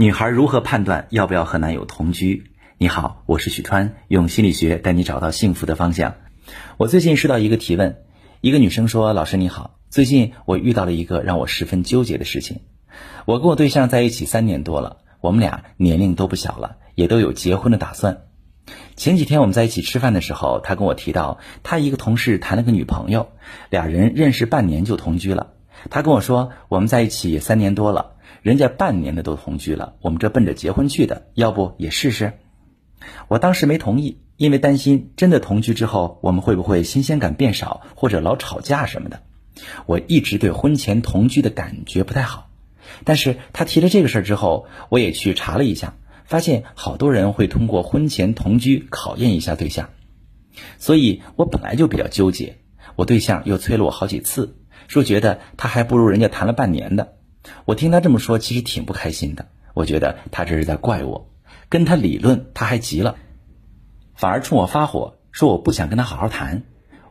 女孩如何判断要不要和男友同居？你好，我是许川，用心理学带你找到幸福的方向。我最近收到一个提问，一个女生说：“老师你好，最近我遇到了一个让我十分纠结的事情。我跟我对象在一起三年多了，我们俩年龄都不小了，也都有结婚的打算。前几天我们在一起吃饭的时候，他跟我提到他一个同事谈了个女朋友，俩人认识半年就同居了。他跟我说我们在一起三年多了。”人家半年的都同居了，我们这奔着结婚去的，要不也试试？我当时没同意，因为担心真的同居之后，我们会不会新鲜感变少，或者老吵架什么的。我一直对婚前同居的感觉不太好，但是他提了这个事儿之后，我也去查了一下，发现好多人会通过婚前同居考验一下对象，所以我本来就比较纠结。我对象又催了我好几次，说觉得他还不如人家谈了半年的。我听他这么说，其实挺不开心的。我觉得他这是在怪我，跟他理论他还急了，反而冲我发火，说我不想跟他好好谈。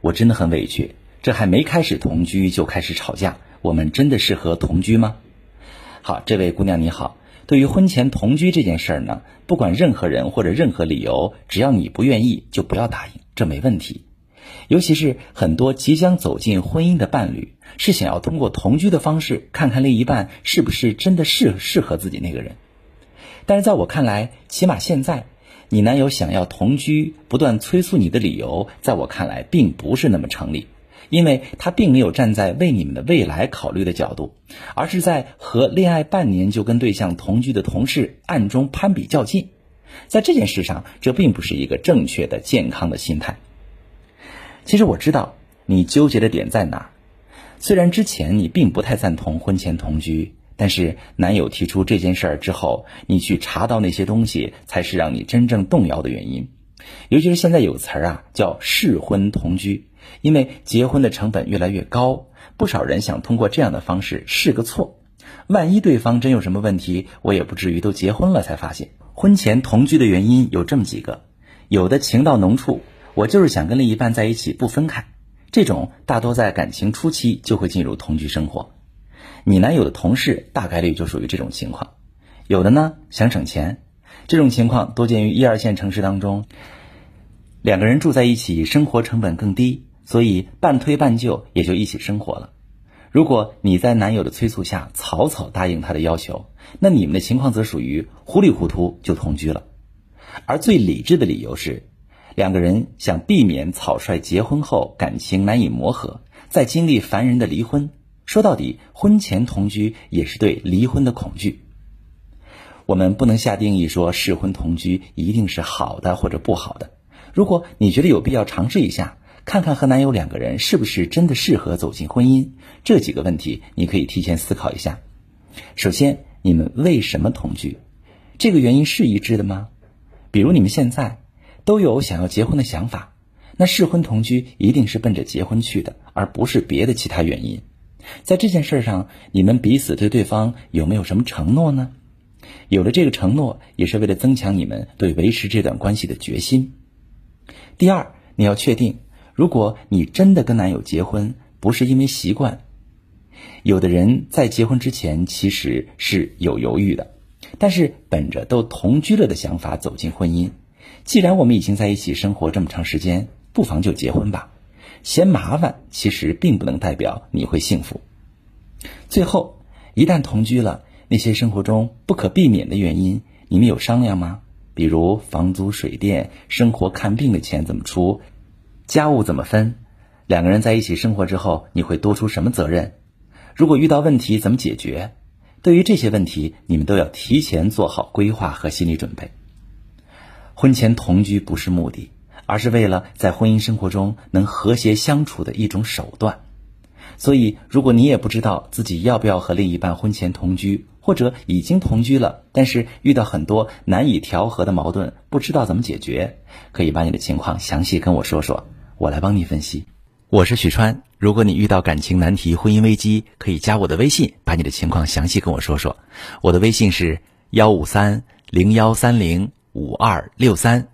我真的很委屈，这还没开始同居就开始吵架，我们真的适合同居吗？好，这位姑娘你好，对于婚前同居这件事儿呢，不管任何人或者任何理由，只要你不愿意，就不要答应，这没问题。尤其是很多即将走进婚姻的伴侣，是想要通过同居的方式，看看另一半是不是真的适适合自己那个人。但是在我看来，起码现在，你男友想要同居，不断催促你的理由，在我看来并不是那么成立，因为他并没有站在为你们的未来考虑的角度，而是在和恋爱半年就跟对象同居的同事暗中攀比较劲。在这件事上，这并不是一个正确的、健康的心态。其实我知道你纠结的点在哪。虽然之前你并不太赞同婚前同居，但是男友提出这件事儿之后，你去查到那些东西，才是让你真正动摇的原因。尤其是现在有词儿啊，叫试婚同居，因为结婚的成本越来越高，不少人想通过这样的方式试个错。万一对方真有什么问题，我也不至于都结婚了才发现。婚前同居的原因有这么几个，有的情到浓处。我就是想跟另一半在一起不分开，这种大多在感情初期就会进入同居生活。你男友的同事大概率就属于这种情况，有的呢想省钱，这种情况多见于一二线城市当中。两个人住在一起，生活成本更低，所以半推半就也就一起生活了。如果你在男友的催促下草草答应他的要求，那你们的情况则属于糊里糊涂就同居了。而最理智的理由是。两个人想避免草率结婚后感情难以磨合，再经历烦人的离婚。说到底，婚前同居也是对离婚的恐惧。我们不能下定义说试婚同居一定是好的或者不好的。如果你觉得有必要尝试一下，看看和男友两个人是不是真的适合走进婚姻，这几个问题你可以提前思考一下。首先，你们为什么同居？这个原因是一致的吗？比如你们现在。都有想要结婚的想法，那试婚同居一定是奔着结婚去的，而不是别的其他原因。在这件事上，你们彼此对对方有没有什么承诺呢？有了这个承诺，也是为了增强你们对维持这段关系的决心。第二，你要确定，如果你真的跟男友结婚，不是因为习惯。有的人在结婚之前其实是有犹豫的，但是本着都同居了的想法走进婚姻。既然我们已经在一起生活这么长时间，不妨就结婚吧。嫌麻烦其实并不能代表你会幸福。最后，一旦同居了，那些生活中不可避免的原因，你们有商量吗？比如房租、水电、生活看病的钱怎么出，家务怎么分？两个人在一起生活之后，你会多出什么责任？如果遇到问题怎么解决？对于这些问题，你们都要提前做好规划和心理准备。婚前同居不是目的，而是为了在婚姻生活中能和谐相处的一种手段。所以，如果你也不知道自己要不要和另一半婚前同居，或者已经同居了，但是遇到很多难以调和的矛盾，不知道怎么解决，可以把你的情况详细跟我说说，我来帮你分析。我是许川，如果你遇到感情难题、婚姻危机，可以加我的微信，把你的情况详细跟我说说。我的微信是幺五三零幺三零。五二六三，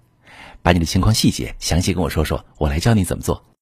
把你的情况细节详细跟我说说，我来教你怎么做。